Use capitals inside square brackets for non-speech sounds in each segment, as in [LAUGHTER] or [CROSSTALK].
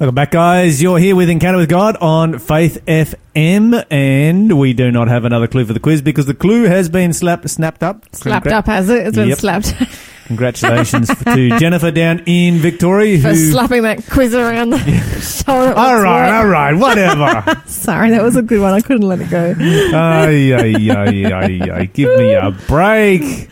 Welcome back, guys. You're here with Encounter with God on Faith FM, and we do not have another clue for the quiz because the clue has been slapped, snapped up. Slapped Congra- up, has it? It's been Yep. slapped. Congratulations [LAUGHS] to Jennifer down in Victoria. For Who, slapping that quiz around the [LAUGHS] shoulder. all right, all right, whatever. [LAUGHS] Sorry, that was a good one. I couldn't let it go. ay, ay, ay, ay, ay. Give me a break.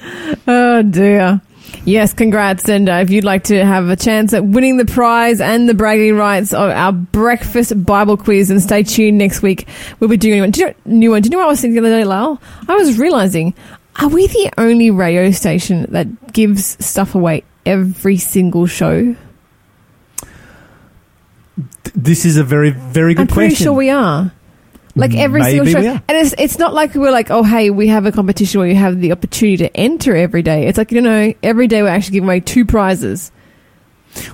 Oh, dear. Yes, congrats. And uh, if you'd like to have a chance at winning the prize and the bragging rights of our breakfast Bible quiz, and stay tuned next week. We'll be doing a new one. Do you know, new one. Do you know what I was thinking the other day, Lyle? I was realizing, are we the only radio station that gives stuff away every single show? This is a very, very good question. I'm pretty question. sure we are. Like every Maybe single show, and it's it's not like we're like, oh hey, we have a competition where you have the opportunity to enter every day. It's like you know, every day we're actually giving away two prizes.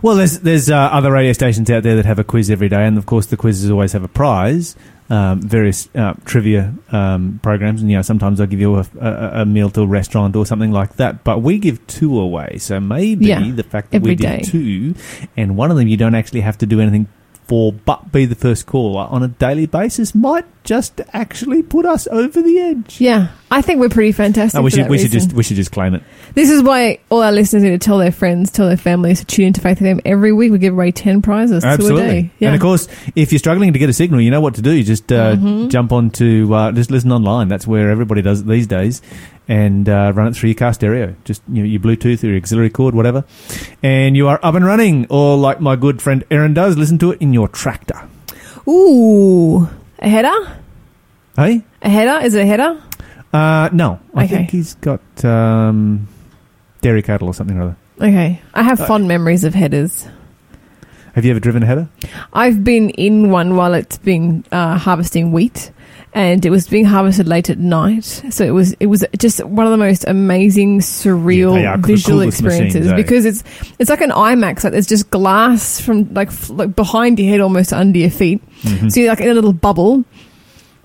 Well, there's there's uh, other radio stations out there that have a quiz every day, and of course the quizzes always have a prize. Um, various uh, trivia um, programs, and you know sometimes I'll give you a, a, a meal to a restaurant or something like that. But we give two away, so maybe Yeah, the fact that we did day. two, and one of them you don't actually have to do anything for, but be the first caller on a daily basis, might just actually put us over the edge. Yeah, I think we're pretty fantastic. Oh, we should we should just we should just claim it. This is why all our listeners need to tell their friends, tell their families to tune into Faith FM every week. We give away ten prizes to a Absolutely. day. Yeah. And of course, if you're struggling to get a signal, you know what to do. You just uh, Mhm. jump on to, uh, just listen online. That's where everybody does it these days. And uh, run it through your car stereo. Just you know, your Bluetooth or your auxiliary cord, whatever. And you are up and running. Or like my good friend Aaron does, listen to it in your tractor. Ooh, a header? Hey? A header? Is it a header? Uh, no. I Okay. think he's got um, dairy cattle or something or other. Okay, I have Uh, fond memories of headers. Have you ever driven a header? I've been in one while it's being uh, harvesting wheat, and it was being harvested late at night. So it was it was just one of the most amazing, surreal Yeah, they are the visual experiences machines, eh? because it's it's like an IMAX. Like there's just glass from like like behind your head, almost under your feet. Mhm. So you're like in a little bubble.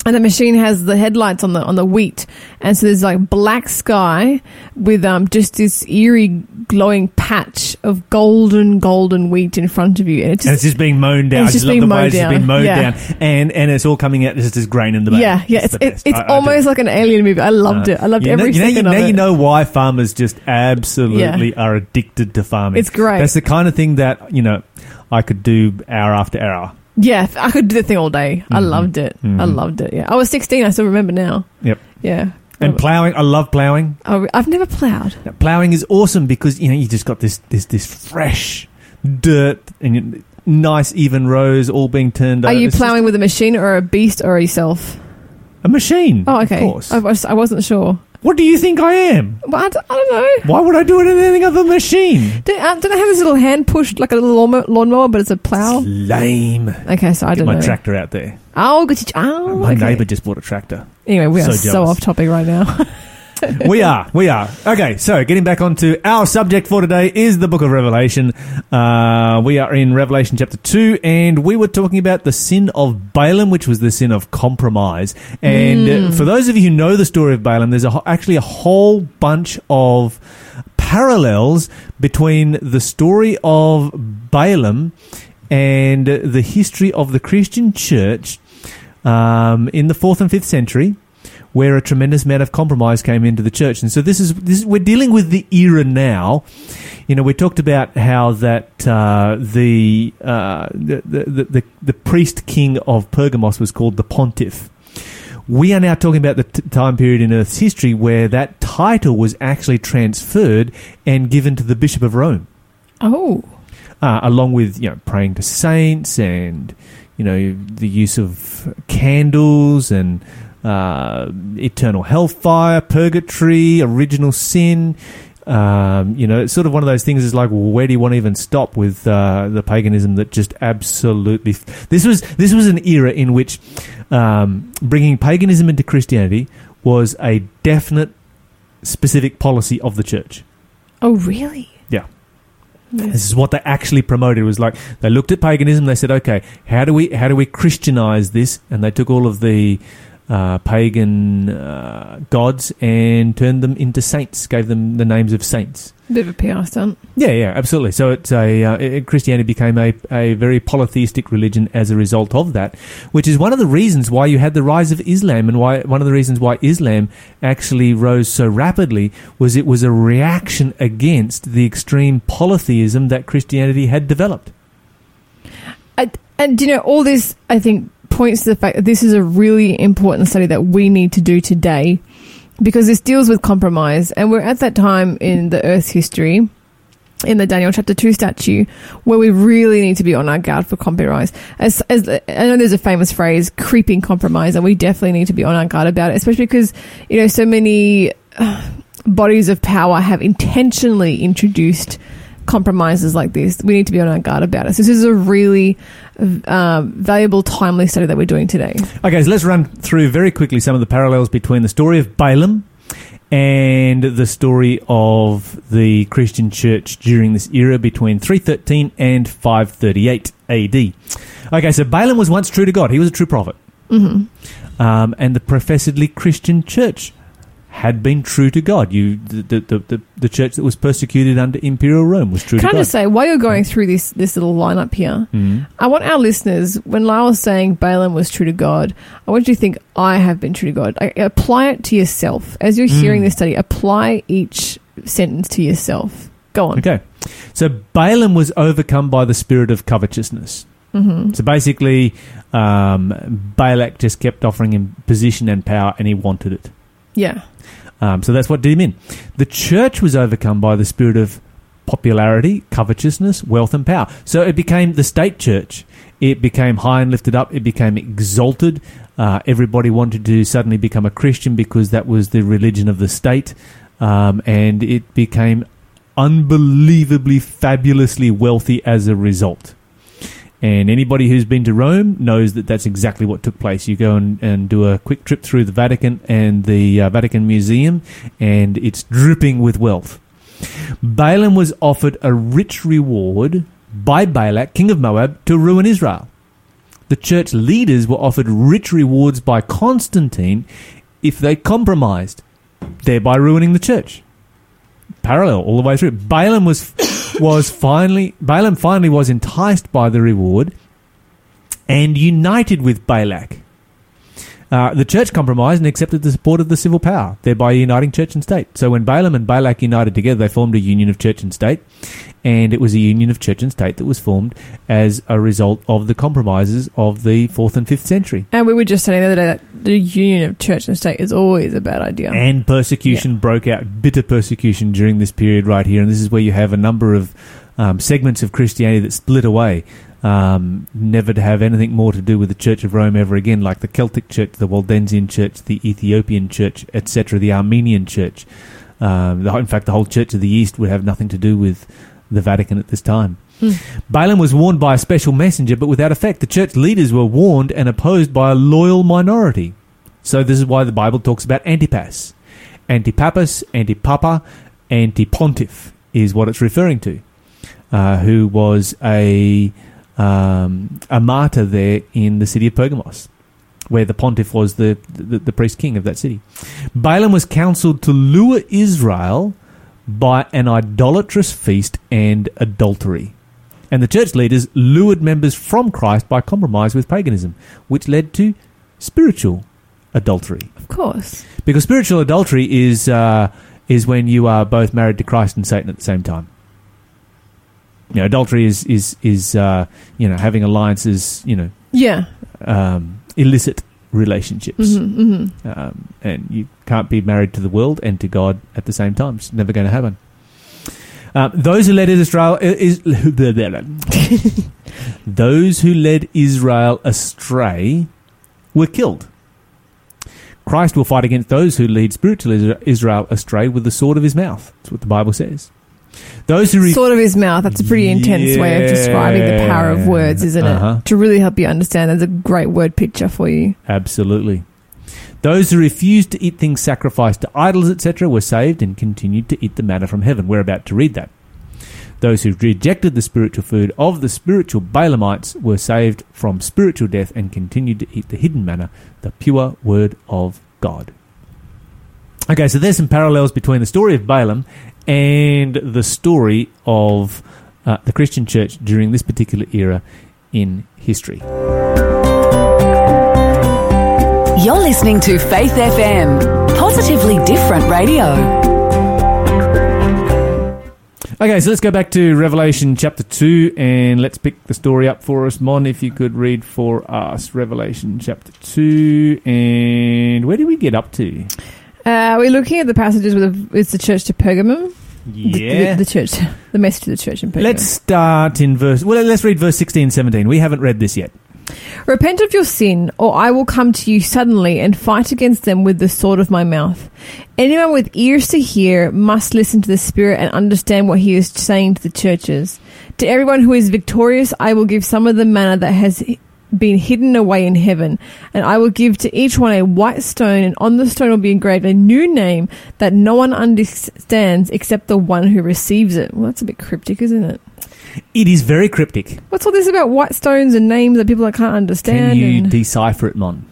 And the machine has the headlights on the on the wheat, and so there's like black sky with um just this eerie glowing patch of golden golden wheat in front of you, and it's and just it's just being mown down. It's just being the way mowed it's been down. mowed Yeah. down, and and it's all coming out just as grain in the back. Yeah, yeah, it's the it, best. it's I- I almost like an alien movie. I loved it. I loved know, every you know, second you, of now it. you know why farmers just absolutely are addicted to farming. It's great. That's the kind of thing that you know I could do hour after hour. Yeah, I could do the thing all day. I Mhm. loved it. I Mhm. loved it. Yeah, I was 16. I still remember now. Yep. Yeah. And ploughing, I love ploughing. Oh, I've never ploughed. Now, ploughing is awesome because you know you just got this this this fresh dirt and you- nice even rows all being turned. Are over. you It's just ploughing with a machine or a beast or yourself? a machine? Oh, okay. Of course. I, was, I wasn't sure. What do you think I am? But I, d- I don't know. Why would I do it in anything other than a machine? Do, um, don't I have this little hand pushed like a little lawnmower, lawnmower but it's a plough? Lame. Okay, so I Get don't my know. tractor out there. Oh, good. Oh, My okay. neighbour just bought a tractor. Anyway, we are So so, jealous. off topic right now. [LAUGHS] [LAUGHS] we are, we are. Okay, so getting back onto our subject for today is the book of Revelation. Uh, we are in Revelation chapter 2, and we were talking about the sin of Balaam, which was the sin of compromise. And uh, for those of you who know the story of Balaam, there's a, ho- actually a whole bunch of parallels between the story of Balaam and the history of the Christian church um, in the fourth and fifth century where a tremendous amount of compromise came into the church. And so this is, this, we're dealing with the era now. You know, we talked about how that uh, the, uh, the, the the the priest king of Pergamos was called the pontiff. We are now talking about the t- time period in Earth's history where that title was actually transferred and given to the Bishop of Rome oh. uh, along with you know praying to saints and you know the use of candles and uh, eternal hellfire, purgatory, original sin. Um, you know, it's sort of one of those things. Is like, well, where do you want to even stop with uh, the paganism that just absolutely? This was this was an era in which um, bringing paganism into Christianity was a definite, specific policy of the church. Oh, really? Yeah. Yes. This is what they actually promoted. It was like they looked at paganism. They said, "Okay, how do we how do we Christianize this?" And they took all of the uh, pagan uh, gods and turned them into saints, gave them the names of saints. Bit of a PR stunt. Yeah, yeah, absolutely. So it's a uh, it, Christianity became a, a very polytheistic religion as a result of that, which is one of the reasons why you had the rise of Islam and why one of the reasons why Islam actually rose so rapidly was it was a reaction against the extreme polytheism that Christianity had developed. I, and you know, all this I think points to the fact that this is a really important study that we need to do today because this deals with compromise, and we're at that time in the Earth's history. In the Daniel chapter 2 statue, where we really need to be on our guard for compromise. As, as I know there's a famous phrase, creeping compromise, and we definitely need to be on our guard about it, especially because, you know, so many uh, bodies of power have intentionally introduced compromises like this. We need to be on our guard about it. So this is a really uh, valuable, timely study that we're doing today. Okay, so let's run through very quickly some of the parallels between the story of Balaam and the story of the Christian church during this era between 313 and 538 AD. Okay, so Balaam was once true to God. He was a true prophet. Mm-hmm. Um, and the professedly Christian church had been true to God. You, the, the, the, the church that was persecuted under Imperial Rome was true Can to I God. just say, while you're going through this this little lineup here, Mhm. I want our listeners, when Lyle was saying Balaam was true to God, I want you to think I have been true to God. I, apply it to yourself as you're hearing Mm. this study. Apply each sentence to yourself. Go on. Okay. So Balaam was overcome by the spirit of covetousness. hmm So basically, um, Balak just kept offering him position and power, and he wanted it. Yeah. Um, so that's what did him in. The church was overcome by the spirit of popularity, covetousness, wealth, and power. So it became the state church. It became high and lifted up. It became exalted. Uh, everybody wanted to suddenly become a Christian because that was the religion of the state. Um, and it became unbelievably, fabulously wealthy as a result. And anybody who's been to Rome knows that that's exactly what took place. You go and, and do a quick trip through the Vatican and the uh, Vatican Museum, and it's dripping with wealth. Balaam was offered a rich reward by Balak, king of Moab, to ruin Israel. The church leaders were offered rich rewards by Constantine if they compromised, thereby ruining the church. Parallel all the way through. Balaam was was finally Balaam finally was enticed by the reward and united with Balak. Uh, the church compromised and accepted the support of the civil power, thereby uniting church and state. So when Balaam and Balak united together, they formed a union of church and state, and it was a union of church and state that was formed as a result of the compromises of the fourth and fifth century. And we were just saying the other day that the union of church and state is always a bad idea. And persecution broke out, bitter persecution during this period right here. And this is where you have a number of um, segments of Christianity that split away, um, never to have anything more to do with the Church of Rome ever again, like the Celtic Church, the Waldensian Church, the Ethiopian Church, etc., the Armenian Church. Um, the, in fact, the whole Church of the East would have nothing to do with the Vatican at this time. Hmm. Balaam was warned by a special messenger, but without effect. The church leaders were warned and opposed by a loyal minority. So this is why the Bible talks about Antipas. Antipapas, Antipapa, Antipontiff is what it's referring to, uh, who was a um, a martyr there in the city of Pergamos, where the pontiff was the, the, the priest king of that city. Balaam was counseled to lure Israel by an idolatrous feast and adultery. And the church leaders lured members from Christ by compromise with paganism, which led to spiritual adultery. of course. Because spiritual adultery is uh, is when you are both married to Christ and Satan at the same time. You know, adultery is is is uh, you know having alliances, you know, Yeah. um, illicit relationships, hmm hmm um, and you can't be married to the world and to God at the same time. It's never going to happen. Um, those who led Israel is [LAUGHS] those who led Israel astray were killed. Christ will fight against those who lead spiritual Israel astray with the sword of his mouth. That's what the Bible says. Those who re- Sort of his mouth. That's a pretty intense way of describing the power of words, isn't Uh-huh. it? To really help you understand, there's a great word picture for you. Absolutely. Those who refused to eat things sacrificed to idols, etc., were saved and continued to eat the manna from heaven. We're about to read that. Those who rejected the spiritual food of the spiritual Balaamites were saved from spiritual death and continued to eat the hidden manna, the pure word of God. Okay, so there's some parallels between the story of Balaam and the story of uh, the Christian church during this particular era in history. You're listening to Faith FM, positively different radio. Okay, so let's go back to Revelation chapter 2 and let's pick the story up for us. Mon, if you could read for us Revelation chapter 2. And where did we get up to? Uh, we're looking at the passages with the, it's the church to Pergamum. The- Yeah. The, the church, the message to the church in Pergamum. Let's start in verse. Well, let's read verse 16 and 17. We haven't read this yet. Repent of your sin, or I will come to you suddenly and fight against them with the sword of my mouth. Anyone with ears to hear must listen to the Spirit and understand what he is saying to the churches. To everyone who is victorious, I will give some of the manna that has been hidden away in heaven, and I will give to each one a white stone, and on the stone will be engraved a new name that no one understands except the one who receives it. Well, that's a bit cryptic, isn't it? It is very cryptic. What's all this about white stones and names that people can't understand? Can you and- decipher it, Mon?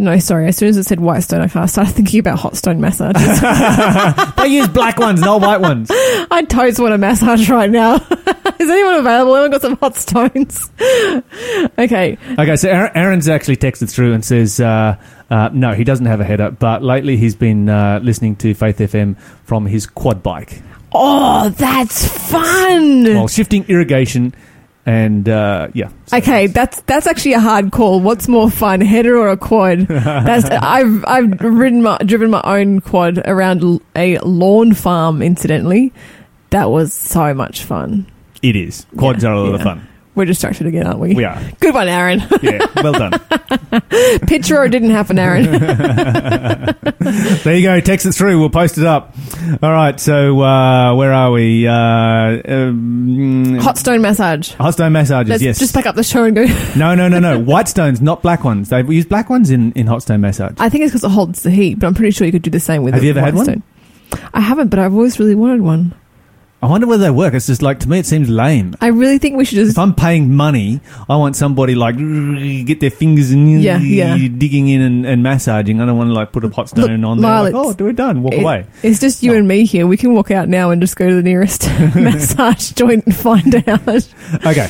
No, sorry. As soon as it said white stone, I started thinking about hot stone massage. [LAUGHS] they use black ones, not white ones. [LAUGHS] I totes want a massage right now. [LAUGHS] Is anyone available? Anyone got some hot stones? okay. Okay, so Aaron's actually texted through and says, uh, uh, no, he doesn't have a header, but lately he's been uh, listening to Faith FM from his quad bike Oh, that's fun. while shifting irrigation and, uh, yeah. So- Okay, that's that's actually a hard call. What's more fun, header or a quad? [LAUGHS] That's I've I've ridden my driven my own quad around a lawn farm. Incidentally, that was so much fun. It is. Quads Yeah, are a lot of fun. We're distracted again, aren't we? We are. Good one, Aaron. Yeah, well done. [LAUGHS] Picture or didn't happen, Aaron. [LAUGHS] There you go. Text it through. We'll post it up. All right. So uh, where are we? Uh, um, Hot stone massage. hot stone massages. Let's yes. just back up the show and go. [LAUGHS] no, no, no, no. White stones, not black ones. They use black ones in, in hot stone massage. I think it's because it holds the heat, but I'm pretty sure you could do the same with. Have you ever had white one? Stone. I haven't, but I've always really wanted one. I wonder whether they work. It's just like to me, it seems lame. I really think we should just. If I'm paying money, I want somebody like get their fingers and Yeah, yeah. digging in and, and massaging. I don't want to like put a hot stone Look, on there. Lyle, Like, oh, it's- we're done. Walk it- away. It's just you and me here. We can walk out now and just go to the nearest [LAUGHS] massage joint and find out. Okay.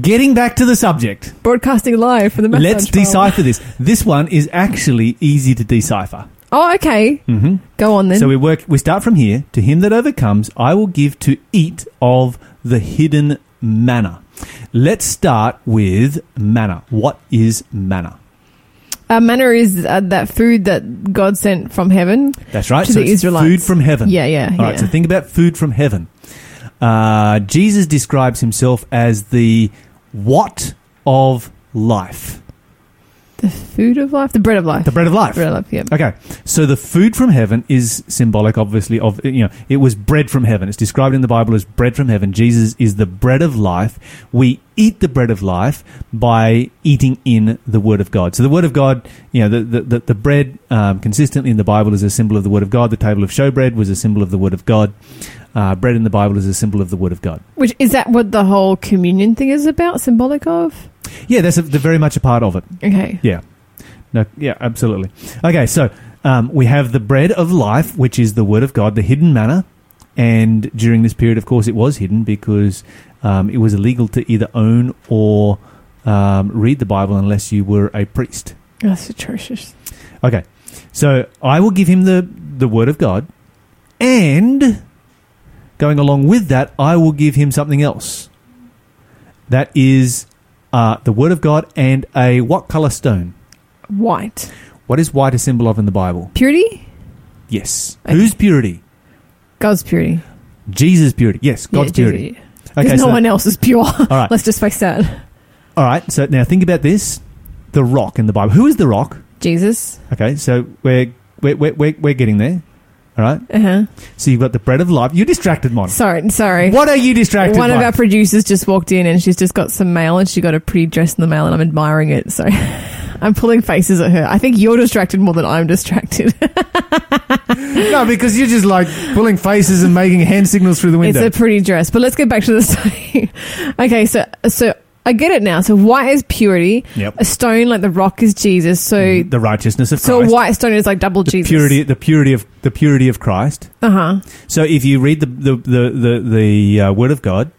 Getting back to the subject. Broadcasting live for the massage. Let's parlour. decipher this. This one is actually easy to decipher. Oh, okay. hmm Go on then. So we work. We start from here. To him that overcomes, I will give to eat of the hidden manna. Let's start with manna. What is manna? uh, manna is uh, that food that God sent from heaven. That's right. To so the it's Israelites. food from heaven. Yeah, yeah, All right. yeah. So think about food from heaven. Uh, Jesus describes himself as the what of life, The food of life, the bread of life. the bread of life. bread of life. Yeah. Okay, so the food from heaven is symbolic, obviously, of you know it was bread from heaven. It's described in the Bible as bread from heaven. Jesus is the bread of life. We eat the bread of life by eating in the Word of God. So the Word of God, you know, the the, the, the bread um, consistently in the Bible is a symbol of the Word of God. The table of showbread was a symbol of the Word of God. Uh, bread in the Bible is a symbol of the Word of God. Which is that what the whole communion thing is about? Symbolic of? Yeah, that's a, they're very much a part of it. Okay. Yeah. No, yeah, absolutely. Okay, so um, we have the bread of life, which is the word of God, the hidden manna. And during this period, of course, it was hidden because um, it was illegal to either own or um, read the Bible unless you were a priest. That's atrocious. Okay, so I will give him the, the word of God, and going along with that, I will give him something else. That is uh, the word of God and a what color stone? White. What is white a symbol of in the Bible? Purity? Yes. Okay. Whose purity? God's purity. Jesus' purity. Yes, God's Yeah, purity. Okay, Okay, no so, one else is pure. [LAUGHS] all right, Let's just face that. all right. So now think about this: the rock in the Bible. Who is the rock? Jesus. Okay, so we're we're we're, we're, we're getting there. All right. Uh huh. So you've got the bread of life. You're distracted, Mon. Sorry, sorry. What are you distracted One of by? our producers just walked in and she's just got some mail and she got a pretty dress in the mail and I'm admiring it. So [LAUGHS] I'm pulling faces at her. I think you're distracted more than I'm distracted. [LAUGHS] no, because you're just like pulling faces and making hand signals through the window. It's a pretty dress. But let's get back to the [LAUGHS] study. okay, so so I get it now. So white is purity. Yep. A stone like the rock is Jesus. So the righteousness of Christ. so a Christ. white stone is like double the Jesus. purity, the purity of the purity of Christ. Uh huh. So if you read the the the the, the uh, Word of God,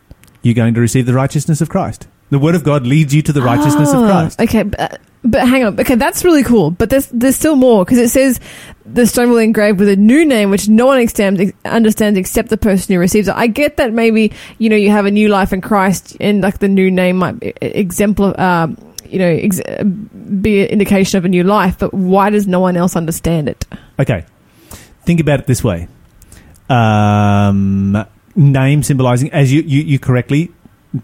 you're going to receive the righteousness of Christ. The Word of God leads you to the righteousness of Ah, Christ. Okay, but, but hang on. Okay, that's really cool. But there's there's still more because it says the stone will engraved with a new name which no one understands, understands except the person who receives it. I get that maybe you know you have a new life in Christ and like the new name might be exemplar. Um, you know, ex- be an indication of a new life, but why does no one else understand it? Okay, think about it this way: um, name symbolizing, as you, you you correctly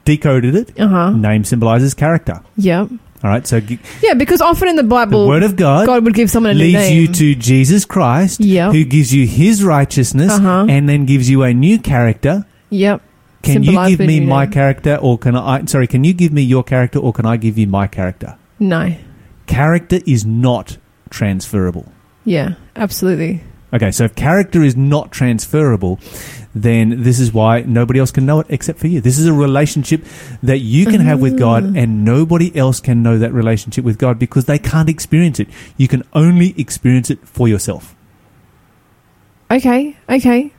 decoded it. Uh huh. Name symbolizes character. Yeah. All right, so g- Yeah, because often in the the Bible, Word of God, God would give someone a new leads name. you to Jesus Christ, Yep. who gives you His righteousness, Uh-huh. and then gives you a new character. Yep. Can you give me my name. character, or can I? Sorry, can you give me your character, or can I give you my character? No. Character is not transferable. Yeah. Absolutely. Okay, so if character is not transferable, then this is why nobody else can know it except for you. This is a relationship that you can have with God, and nobody else can know that relationship with God because they can't experience it. You can only experience it for yourself. Okay. Okay.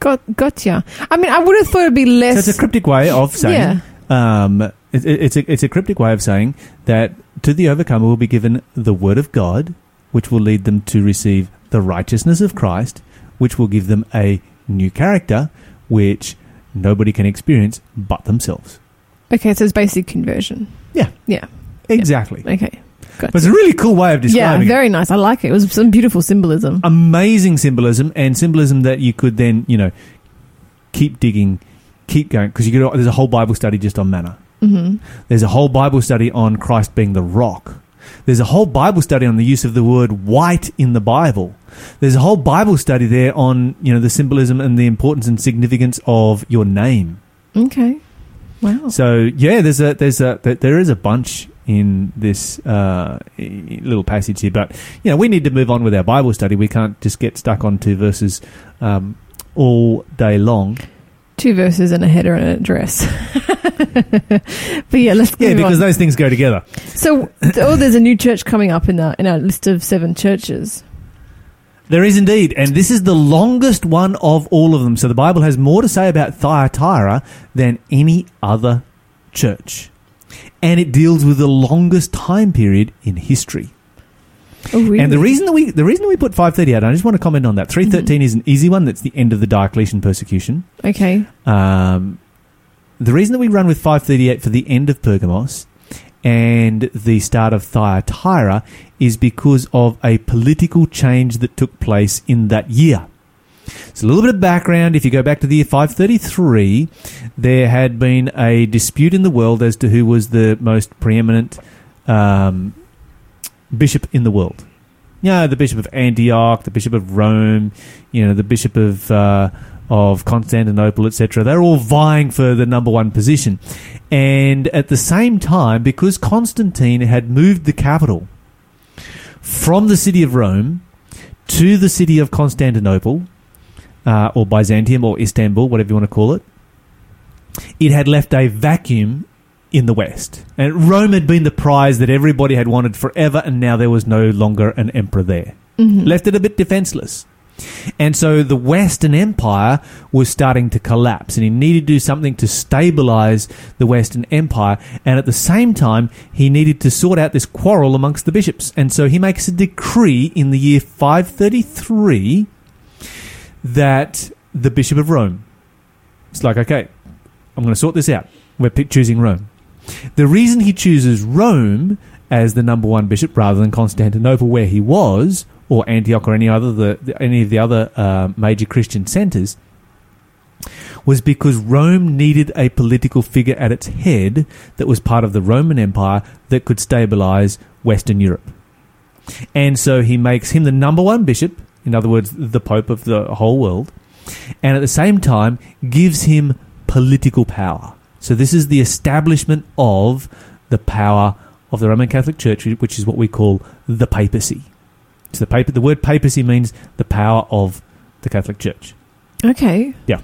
Got gotcha. I mean, I would have thought it'd be less. So it's a cryptic way of saying. Yeah. Um, it, it- it's a it's a cryptic way of saying that to the overcomer will be given the word of God, which will lead them to receive the righteousness of Christ, which will give them a new character, which nobody can experience but themselves. Okay, so it's basic conversion. Yeah. Yeah. Exactly. Okay. Gotcha. But it's a really cool way of describing it. Yeah, very nice. I like it. It was some beautiful symbolism. Amazing symbolism and symbolism that you could then, you know, keep digging, keep going because you could. There's a whole Bible study just on manna. hmm There's a whole Bible study on Christ being the rock. There's a whole Bible study on the use of the word white in the Bible. There's a whole Bible study there on, you know, the symbolism and the importance and significance of your name. Okay. Wow. So, yeah, there's a there's a there- is a bunch in this uh, little passage here, but you know, we need to move on with our Bible study. We can't just get stuck on two verses um, all day long. Two verses and a header and a dress. [LAUGHS] but yeah, let's Yeah, because on. those things go together. So, oh, there's a new church coming up in our in our list of seven churches. There is indeed, and this is the longest one of all of them. So the Bible has more to say about Thyatira than any other church. And it deals with the longest time period in history. Oh, really? And the reason that we the reason that we put 538, I just want to comment on that. 313 is an easy one. That's the end of the Diocletian persecution. okay. Um, the reason that we run with 538 for the end of Pergamos and the start of Thyatira is because of a political change that took place in that year. So a little bit of background. If you go back to the year 533, there had been a dispute in the world as to who was the most preeminent um, bishop in the world. You know, the bishop of Antioch, the bishop of Rome, you know, the bishop of uh, of Constantinople, etc. They're all vying for the number one position. And at the same time, because Constantine had moved the capital from the city of Rome to the city of Constantinople, uh, or Byzantium, or Istanbul, whatever you want to call it, it had left a vacuum in the West. And Rome had been the prize that everybody had wanted forever, and now there was no longer an emperor there. Mm-hmm. Left it a bit defenseless. And so the Western Empire was starting to collapse, and he needed to do something to stabilize the Western Empire. And at the same time, he needed to sort out this quarrel amongst the bishops. And so he makes a decree in the year 533 that the Bishop of Rome, it's like, okay, I'm going to sort this out. We're choosing Rome. The reason he chooses Rome as the number one bishop rather than Constantinople, where he was, or Antioch, or any other the, any of the other uh, major Christian centers, was because Rome needed a political figure at its head that was part of the Roman Empire that could stabilize Western Europe. And so he makes him the number one bishop, in other words, the Pope of the whole world, and at the same time gives him political power. So this is the establishment of the power of the Roman Catholic Church, which is what we call the papacy. It's the paper. The word papacy means the power of the Catholic Church. Okay. Yeah.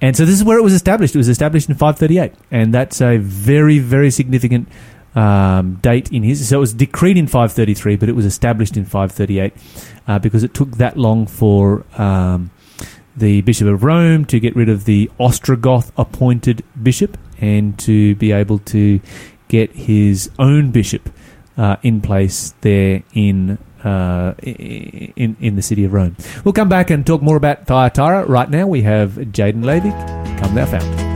And so this is where it was established. It was established in 538, and that's a very, very significant um, date in his. So it was decreed in 533, but it was established in 538 uh, because it took that long for um, the Bishop of Rome to get rid of the Ostrogoth appointed bishop and to be able to get his own bishop uh, in place there in. Uh, in in the city of Rome. We'll come back and talk more about Thyatira. Right now, we have Jaden Levick, Come Thou Fount.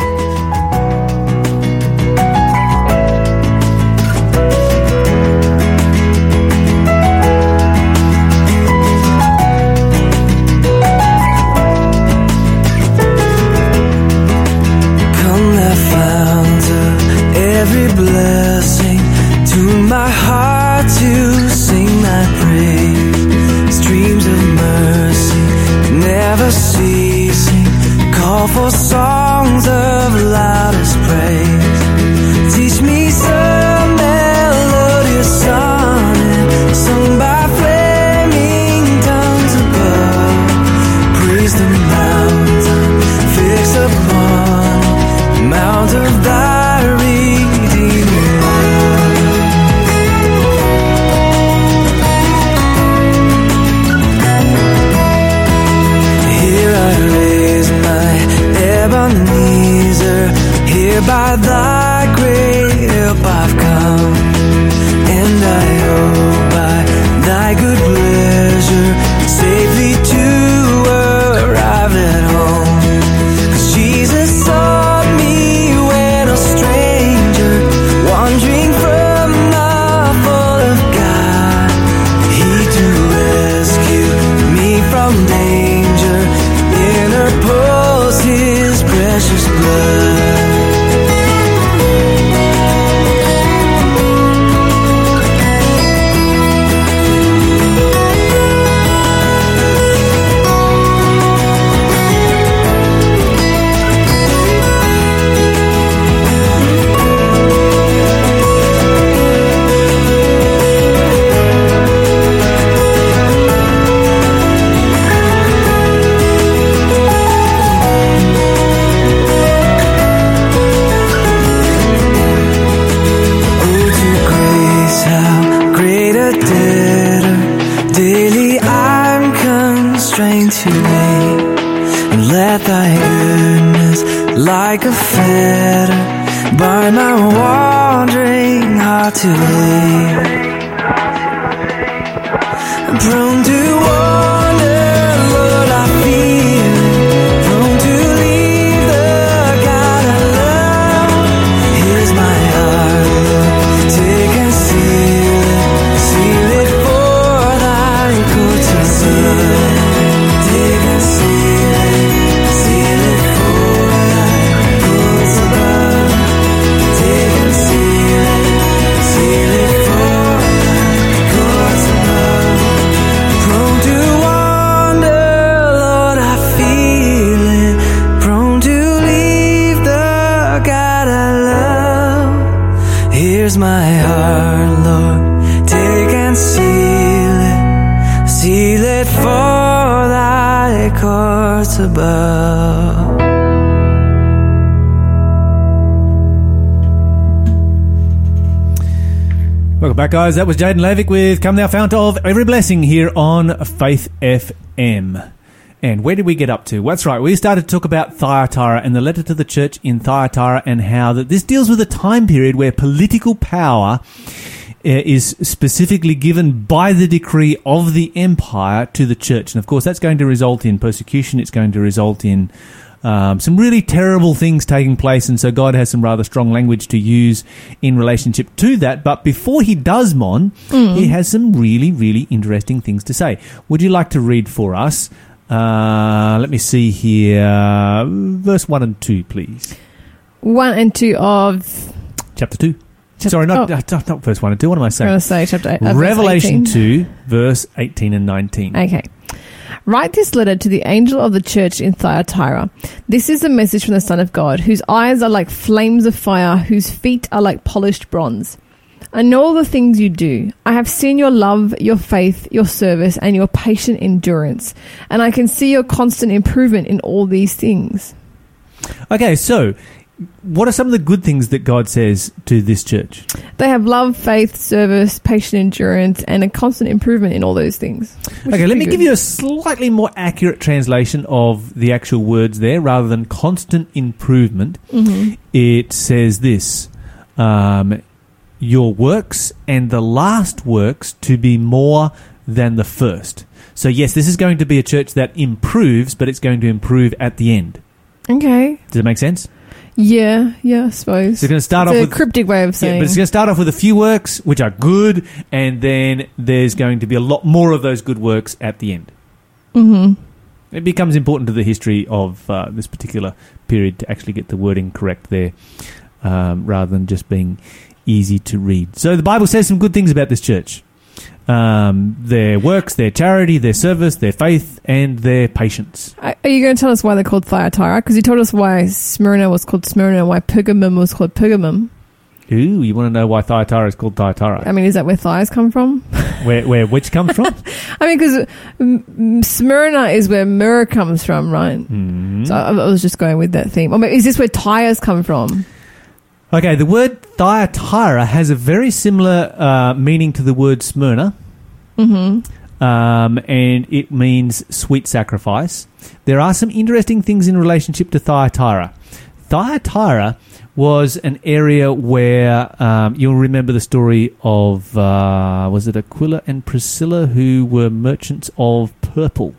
Every blessing, tune my heart to sing thy praise. Streams of mercy, never ceasing, call for songs of loudest praise. By thy great help I've come, Welcome back, guys. That was Jaden Levick with Come Thou Fount of Every Blessing here on Faith FM. And where did we get up to? That's right, we started to talk about Thyatira and the letter to the church in Thyatira and how that this deals with a time period where political power uh, is specifically given by the decree of the empire to the church. And of course, that's going to result in persecution, it's going to result in um, some really terrible things taking place, and so God has some rather strong language to use in relationship to that. But before he does, Mon, he has some really, really interesting things to say. Would you like to read for us? Uh, let me see here, verse one and two, please. One and two of. Chapter two. Chap- Sorry, not, oh. not not verse one and two. What am I saying? I'm going to say chapter eight, uh, verse Revelation two, verse eighteen and nineteen. Okay. Write this letter to the angel of the church in Thyatira. This is a message from the Son of God, whose eyes are like flames of fire, whose feet are like polished bronze. I know all the things you do. I have seen your love, your faith, your service, and your patient endurance. And I can see your constant improvement in all these things. Okay, so what are some of the good things that God says to this church? They have love, faith, service, patient endurance, and a constant improvement in all those things. Okay, let me pretty give you a slightly more accurate translation of the actual words there rather than constant improvement. Mm-hmm. It says this um, Your works and the last works to be more than the first. So, yes, this is going to be a church that improves, but it's going to improve at the end. Okay. Does it make sense? Yeah, yeah, I suppose. So, it's going to start it's off a with. cryptic way of Yeah, saying. but it's going to start off with a few works which are good, and then there's going to be a lot more of those good works at the end. hmm It becomes important to the history of uh, this particular period to actually get the wording correct there, um, rather than just being easy to read. So the Bible says some good things about this church: um, their works, their charity, their service, their faith, and their patience. Are you going to tell us why they're called Thyatira? Because you told us why Smyrna was called Smyrna, why Pergamum was called Pergamum. Ooh, you want to know why Thyatira is called Thyatira? I mean, is that where thighs come from? [LAUGHS] where where which comes from? [LAUGHS] I mean, because Smyrna is where myrrh comes from, right? Mhm. So I, I was just going with that theme. Or maybe, is this where tires come from? Okay, the word Thyatira has a very similar uh, meaning to the word Smyrna. Mm-hmm. um, and it means sweet sacrifice. There are some interesting things in relationship to Thyatira. Thyatira was an area where um, you'll remember the story of uh, was it Aquila and Priscilla who were merchants of purple.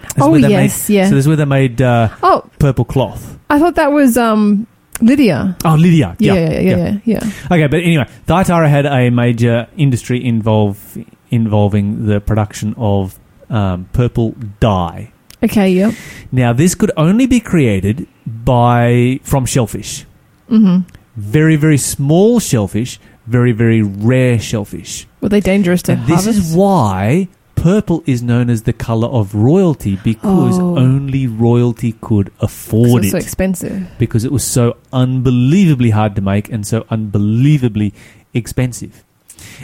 That's Oh, yes, made, yeah. So that's where they made uh, Oh, purple cloth. I thought that was um, Lydia. Oh, Lydia. Yeah, yeah, yeah, yeah. yeah, Okay, but anyway, Thyatira had a major industry involve, involving the production of um, purple dye. Okay, yep. Now, this could only be created by from shellfish. Mm-hmm. Very, very small shellfish, very, very rare shellfish. Were they dangerous to And this is why purple is known as the color of royalty because Oh. only royalty could afford it's it so expensive. because it was so unbelievably hard to make and so unbelievably expensive.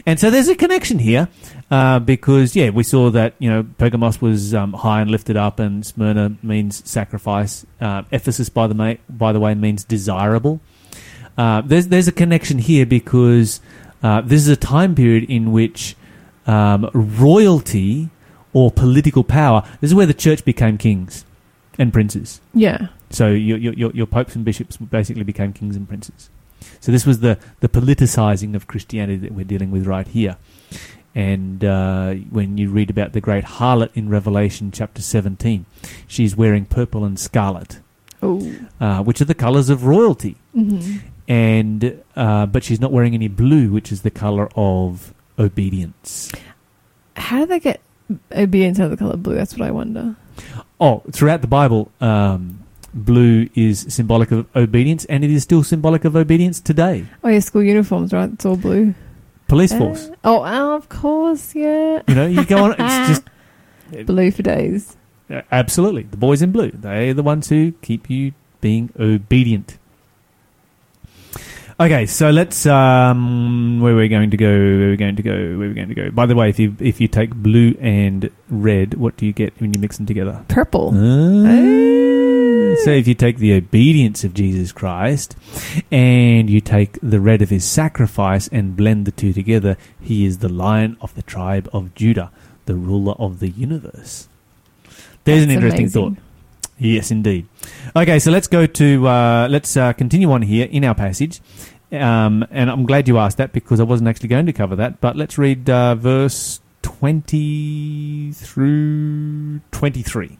And so there's a connection here uh, because, yeah, we saw that, you know, Pergamos was um, high and lifted up and Smyrna means sacrifice. Uh, Ephesus, by the, ma- by the way, means desirable. Uh, there's, there's a connection here because uh, this is a time period in which um, royalty or political power, this is where the church became kings and princes. Yeah. So your, your, your, your popes and bishops basically became kings and princes. So this was the, the politicizing of Christianity that we're dealing with right here. And uh, when you read about the great harlot in Revelation chapter 17, she's wearing purple and scarlet, Oh. uh, which are the colors of royalty. hmm And uh, but she's not wearing any blue, which is the color of obedience. How do they get obedience out of the color blue? That's what I wonder. Oh, throughout the Bible, um, blue is symbolic of obedience, and it is still symbolic of obedience today. Oh yeah, school uniforms, right? It's all blue. Police force. Uh, oh, oh, of course, yeah. You know, you go on. It's [LAUGHS] just Blue for days. uh, absolutely the boys in blue. They're the ones who keep you being obedient. Okay, so let's. Um, where we're going to go? Where we're going to go? Where we're going to go? By the way, if you if you take blue and red, what do you get when you mix them together? Purple. Ah. So if you take the obedience of Jesus Christ and you take the red of his sacrifice and blend the two together, he is the lion of the tribe of Judah, the ruler of the universe. There's an interesting amazing. thought. Yes, indeed. Okay, so let's go to uh, let's uh, continue on here in our passage, um, and I'm glad you asked that because I wasn't actually going to cover that. But let's read uh, verse twenty through twenty-three.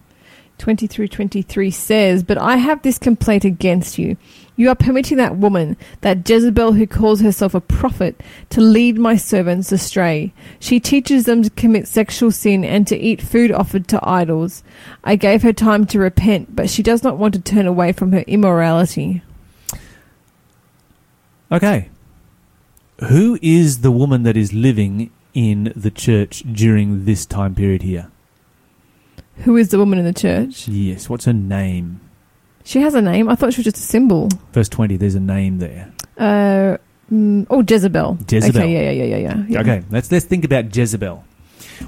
20 through 23 says, But I have this complaint against you. You are permitting that woman, that Jezebel who calls herself a prophet, to lead my servants astray. She teaches them to commit sexual sin and to eat food offered to idols. I gave her time to repent, but she does not want to turn away from her immorality. Okay. Who is the woman that is living in the church during this time period here? Who is the woman in the church? Yes, what's her name? She has a name. I thought she was just a symbol. Verse 20, there's a name there. Uh, Mm, oh, Jezebel. Jezebel. Okay, yeah, yeah, yeah, yeah, yeah. Okay, let's let's think about Jezebel.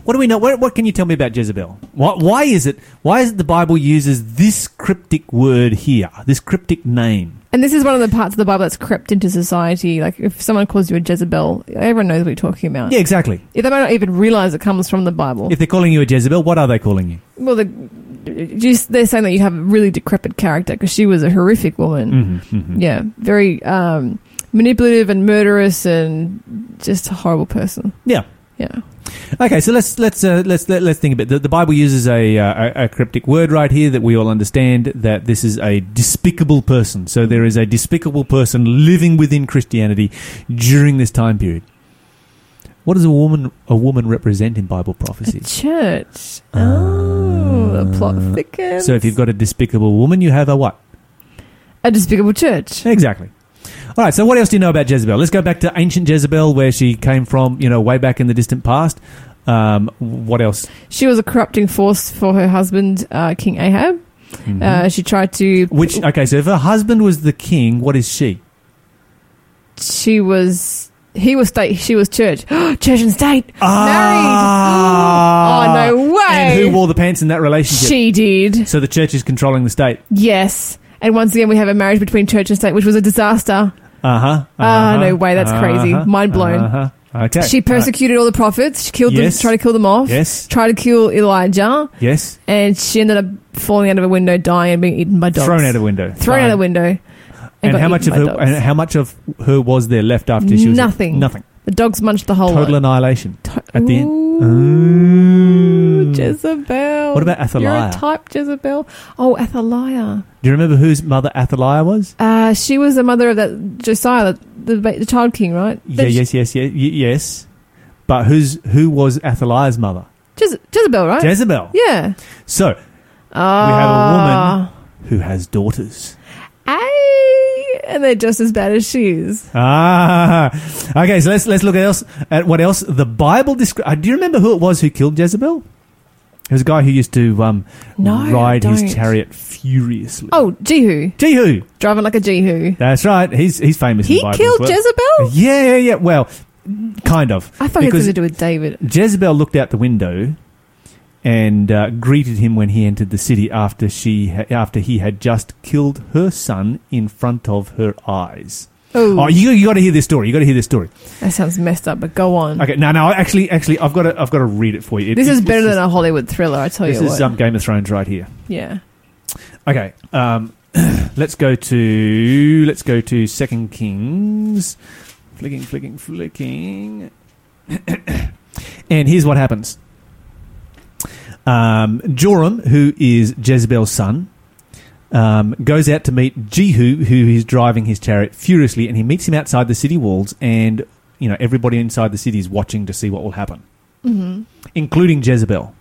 What do we know? What, what can you tell me about Jezebel? Why, why is it? Why is it the Bible uses this cryptic word here? This cryptic name. And this is one of the parts of the Bible that's crept into society. Like, if someone calls you a Jezebel, everyone knows what you're talking about. Yeah, exactly. If they might not even realize it comes from the Bible. If they're calling you a Jezebel, what are they calling you? well, the, just they're saying that you have a really decrepit character because she was a horrific woman. Mm-hmm, mm-hmm. Yeah, very um, manipulative and murderous and just a horrible person. Yeah. Yeah. Okay, so let's let's uh, let's let, let's think a bit. The, the Bible uses a, uh, a a cryptic word right here that we all understand that this is a despicable person. So there is a despicable person living within Christianity during this time period. What does a woman a woman represent in Bible A prophecy? church. Oh, the plot thickens. So if you've got a despicable woman, you have a what? a despicable church. Exactly. All right. So what else do you know about Jezebel? Let's go back to ancient Jezebel, where she came from. You know, way back in the distant past. Um, what else? She was a corrupting force for her husband, uh, King Ahab. Mhm. Uh, she tried to. Which okay, so if her husband was the king, what is she? She was. He was state. She was church. [GASPS] church and state. Ah. Married. [GASPS] Oh, no way. And who wore the pants in that relationship? She did. So the church is controlling the state. Yes. And once again, we have a marriage between church and state, which was a disaster. Uh huh. Ah, no way, that's crazy. Mind blown. Uh-huh. Okay. She persecuted all the prophets. She killed Yes. them, tried to kill them off. Yes. Tried to kill Elijah. Yes. And she ended up falling out of a window, dying, and being eaten by dogs. Thrown out of a window. Thrown out of a window. And got how much of her? dogs. And how much of her was there left after she was Nothing. Nothing. The dogs munched the whole Total lot. annihilation To- at the end. Ooh, Ooh. Jezebel. What about Athaliah? You're a type Jezebel. Oh, Athaliah. Do you remember whose mother Athaliah was? Uh, she was the mother of that Josiah, the, the, the child king, right? Yeah, That- yes, yes, yes, yes. But who's who was Athaliah's mother? Jez- Jezebel, right? Jezebel. yeah. So Uh, we have a woman who has daughters. Ay, and they're just as bad as she is. Ah, okay. So let's let's look at else at what else the Bible describes. Uh, do you remember who it was who killed Jezebel? Was a guy who used to um, No, ride his don't. chariot furiously. Oh, Jehu. Jehu. Driving like a Jehu. That's right. He's he's famous. in He killed well. Jezebel? Yeah, yeah, yeah. Well, kind of. I thought it had to do with David. Jezebel looked out the window and uh, greeted him when he entered the city after she ha- after he had just killed her son in front of her eyes. Oh, Oh, you you got to hear this story. You got to hear this story. that sounds messed up, but go on. Okay, now no. Actually, actually, I've got to I've got to read it for you. It- This it- is better than a Hollywood thriller, I tell you all. This is um, Game of Thrones right here. yeah. Okay, um, [CLEARS THROAT] let's go to let's go to Second Kings. Flicking, flicking, flicking. [CLEARS THROAT] and here's what happens. Um, Joram, who is Jezebel's son, um, goes out to meet Jehu, who is driving his chariot furiously, and he meets him outside the city walls. And you know everybody inside the city is watching to see what will happen, hmm including Jezebel.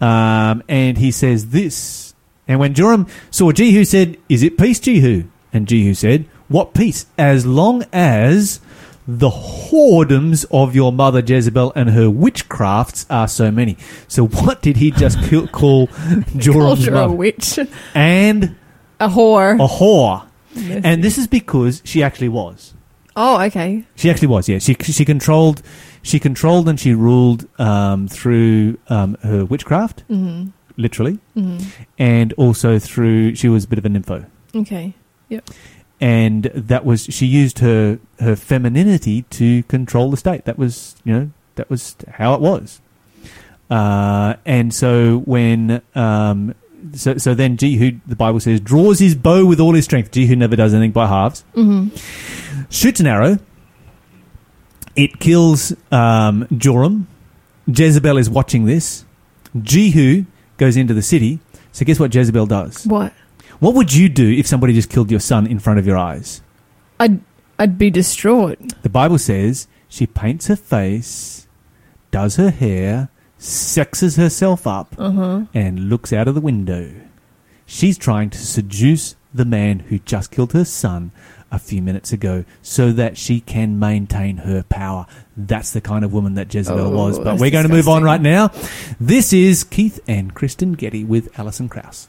Um, and he says this. And when Joram saw Jehu, said, "Is it peace, Jehu?" And Jehu said, "What peace? As long as the whoredoms of your mother Jezebel and her witchcrafts are so many." So, what did he just [LAUGHS] call Joram's Called her a witch. And A whore. a whore. Yes. And this is because she actually was. oh, okay. She actually was. Yeah, she she controlled, she controlled and she ruled um, through um, her witchcraft, hmm literally, hmm and also through she was a bit of an info. Okay. And that was she used her her femininity to control the state. That was you know that was how it was. Uh, and so when um, so so then Jehu the Bible says draws his bow with all his strength. Jehu never does anything by halves. hmm Shoots an arrow. It kills um, Joram. Jezebel is watching this. Jehu goes into the city. So guess what Jezebel does? What? What would you do if somebody just killed your son in front of your eyes? I'd I'd be distraught. The Bible says she paints her face, does her hair, sexes herself up, Uh huh. and looks out of the window. She's trying to seduce the man who just killed her son a few minutes ago so that she can maintain her power. That's the kind of woman that Jezebel Oh, was. But we're going to move on right now. This is Keith and Kristen Getty with Alison Krauss.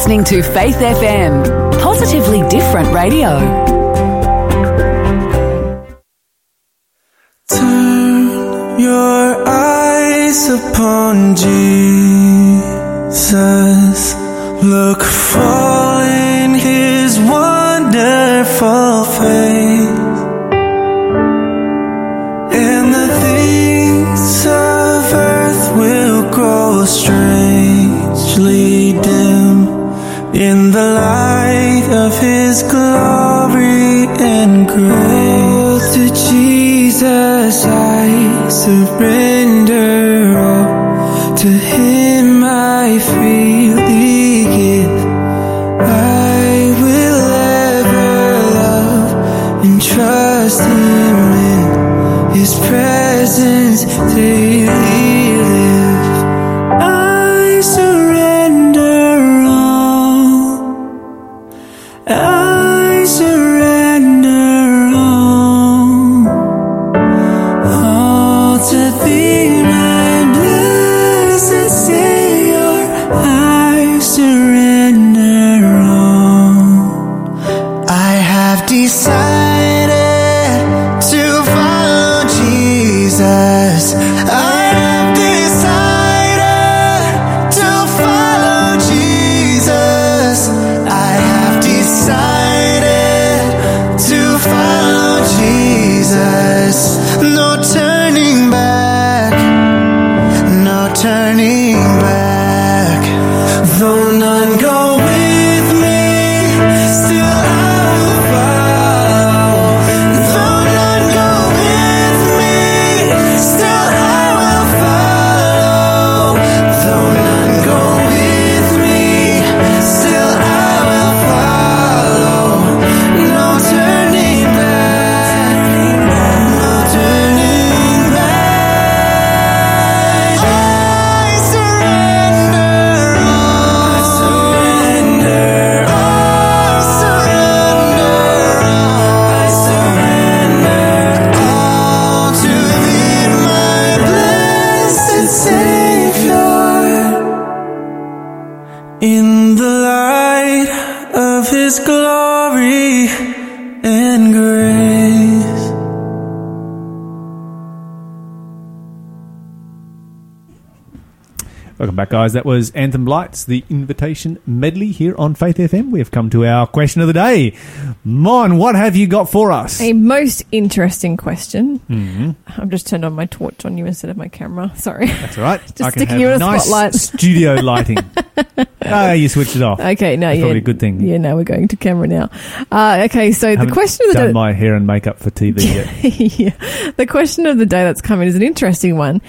Listening to Faith FM, positively different radio. Upon Jesus. Guys. That was Anthem Lights, the invitation medley here on Faith FM. We have come to our question of the day. Mon, what have you got for us? A most interesting question. Mhm. I've just turned on my torch on you instead of my camera. [LAUGHS] Sorry. That's all right. [LAUGHS] Just I sticking you in a nice spotlight. [LAUGHS] studio lighting. Ah, you switched it off. Okay, no, That's yeah. probably a good thing. Yeah, now we're going to camera now. Uh, okay, so the question of the done day. my hair and makeup for TV yet. yeah. The question of the day that's coming is an interesting one.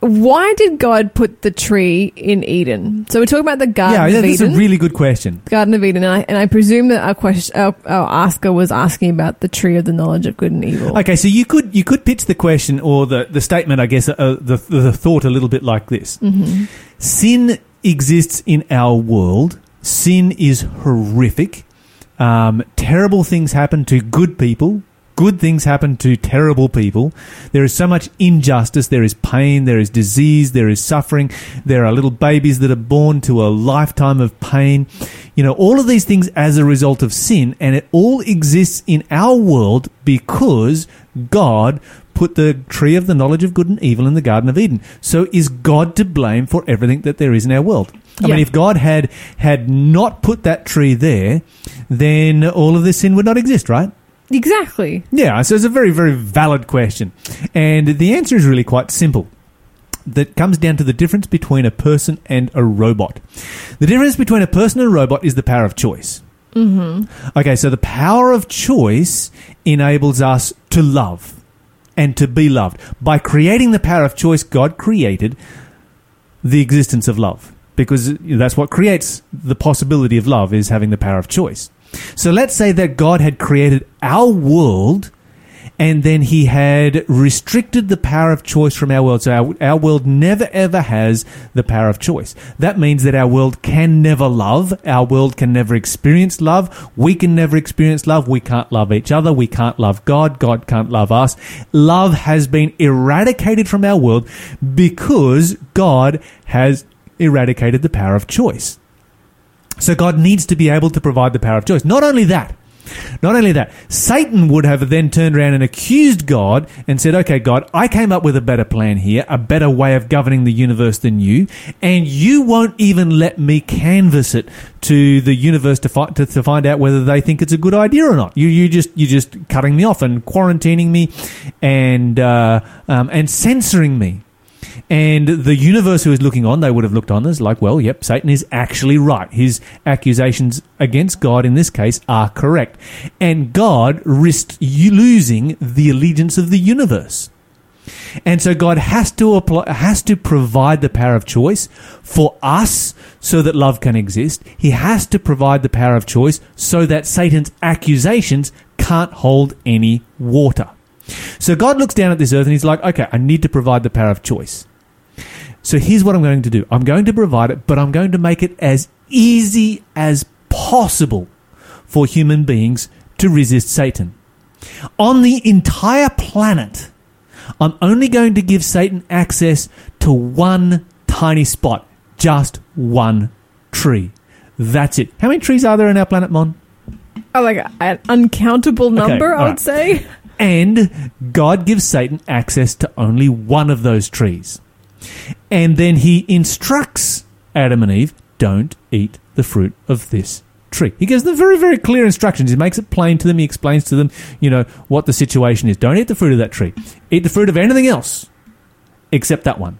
Why did God put the tree in Eden? So we're talking about the Garden yeah, of Eden. Yeah, that's a really good question. Garden of Eden, and I, and I presume that our question, our, our asker was asking about the tree of the knowledge of good and evil. Okay, so you could you could pitch the question or the, the statement, I guess, uh, the the thought a little bit like this: Mhm. Sin exists in our world. Sin is horrific. Um, terrible things happen to good people. Good things happen to terrible people. There is so much injustice. There is pain. There is disease. There is suffering. There are little babies that are born to a lifetime of pain. You know, all of these things as a result of sin, and it all exists in our world because God put the tree of the knowledge of good and evil in the Garden of Eden. So is God to blame for everything that there is in our world? I Yeah. mean, if God had had not put that tree there, then all of this sin would not exist, right? Exactly. Yeah, so it's a very, very valid question. And the answer is really quite simple. That comes down to the difference between a person and a robot. The difference between a person and a robot is the power of choice. Mm-hmm. Okay, so the power of choice enables us to love and to be loved. By creating the power of choice, God created the existence of love because that's what creates the possibility of love is having the power of choice. So let's say that God had created our world and then he had restricted the power of choice from our world. So our, our world never ever has the power of choice. That means that our world can never love. Our world can never experience love. We can never experience love. We can't love each other. We can't love God. God can't love us. Love has been eradicated from our world because God has eradicated the power of choice. So God needs to be able to provide the power of choice. Not only that, not only that, Satan would have then turned around and accused God and said, Okay, God, I came up with a better plan here, a better way of governing the universe than you, and you won't even let me canvass it to the universe to, fi- to, to find out whether they think it's a good idea or not. You, you just, you're just cutting me off and quarantining me and, uh, um, and censoring me. And the universe who is looking on, they would have looked on as like, well, yep, Satan is actually right. His accusations against God in this case are correct. And God risked losing the allegiance of the universe. And so God has to apply, has to provide the power of choice for us so that love can exist. He has to provide the power of choice so that Satan's accusations can't hold any water. So God looks down at this earth and he's like, okay, I need to provide the power of choice. So here's what I'm going to do. I'm going to provide it, but I'm going to make it as easy as possible for human beings to resist Satan. On the entire planet, I'm only going to give Satan access to one tiny spot, just one tree. That's it. How many trees are there in our planet, Mon? Oh, like an uncountable number, all I would right. say. And God gives Satan access to only one of those trees. And then he instructs Adam and Eve don't eat the fruit of this tree. He gives them very, very clear instructions. He makes it plain to them. He explains to them, you know, what the situation is. Don't eat the fruit of that tree. Eat the fruit of anything else except that one.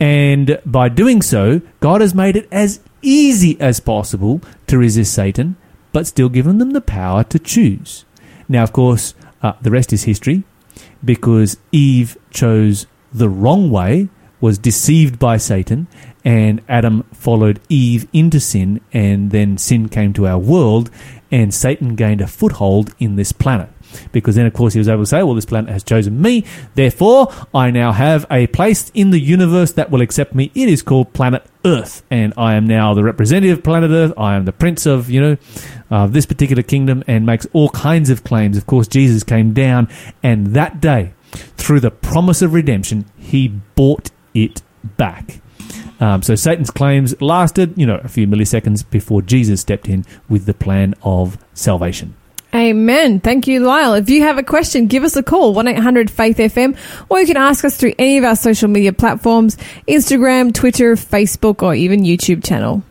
And by doing so, God has made it as easy as possible to resist Satan, but still given them the power to choose. Now, of course, uh, the rest is history because Eve chose the wrong way, was deceived by Satan, and Adam followed Eve into sin, and then sin came to our world, and Satan gained a foothold in this planet. Because then, of course, he was able to say, Well, this planet has chosen me, therefore, I now have a place in the universe that will accept me. It is called planet Earth, and I am now the representative of planet Earth. I am the prince of, you know, uh, this particular kingdom, and makes all kinds of claims. Of course, Jesus came down, and that day, through the promise of redemption, he bought it back. Um, so Satan's claims lasted, you know, a few milliseconds before Jesus stepped in with the plan of salvation. Amen. Thank you, Lyle. If you have a question, give us a call, 1 800 Faith FM, or you can ask us through any of our social media platforms Instagram, Twitter, Facebook, or even YouTube channel.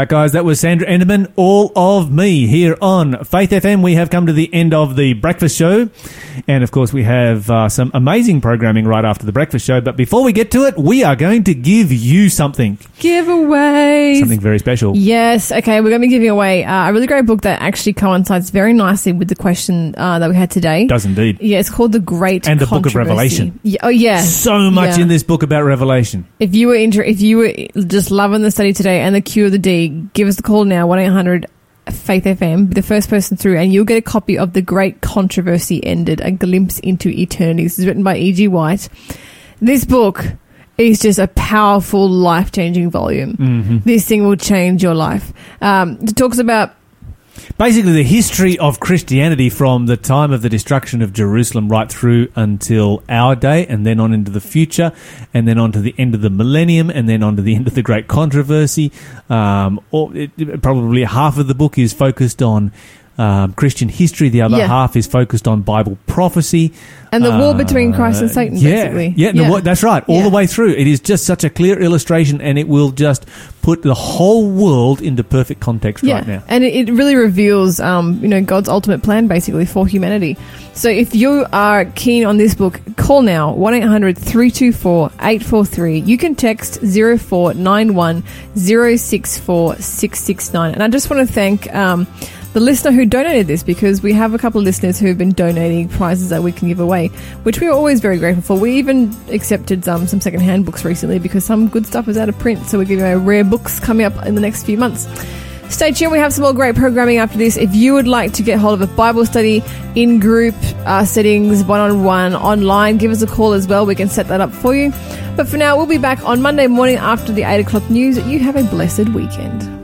Back, guys. That was Sandra Enderman, all of me here on Faith FM. We have come to the end of the breakfast show. And of course, we have uh, some amazing programming right after the breakfast show. But before we get to it, we are going to give you something, Giveaways. something very special. Yes. Okay. We're going to be giving away uh, a really great book that actually coincides very nicely with the question uh, that we had today. Does indeed. Yeah, it's called the Great And the Book of Revelation. Yeah, oh yeah, So much Yeah. in this book about Revelation. If you were inter- if you were just loving the study today and the Q of the D, give us a call now one eight hundred Faith FM. Be the first person through, and you'll get a copy of the Great Controversy Ended: A Glimpse into Eternity. This is written by E. G. White. This book is just a powerful, life changing volume. Mhm. This thing will change your life. Um, it talks about Basically, the history of Christianity from the time of the destruction of Jerusalem right through until our day, and then on into the future, and then on to the end of the millennium, and then on to the end of the Great Controversy. Um, or it- probably half of the book is focused on um, Christian history, the other Yeah. half is focused on Bible prophecy. And the war between Christ and Uh, Satan, yeah, basically. Yeah, the Yeah. war- that's right. All Yeah. the way through. It is just such a clear illustration, and it will just put the whole world into perfect context right now. and it, it really reveals, um, you know, God's ultimate plan basically for humanity. So if you are keen on this book, call now 1-800-324-843. You can text zero four nine one zero six four six six nine. And I just want to thank. Um, the listener who donated this because we have a couple of listeners who have been donating prizes that we can give away, which we are always very grateful for. We even accepted um, some second-hand books recently because some good stuff is out of print, so we're giving away rare books coming up in the next few months. Stay tuned. We have some more great programming after this. If you would like to get hold of a Bible study in group uh, settings, one on one, online, give us a call as well. We can set that up for you. But for now, we'll be back on Monday morning after the 8 o'clock news. You have a blessed weekend.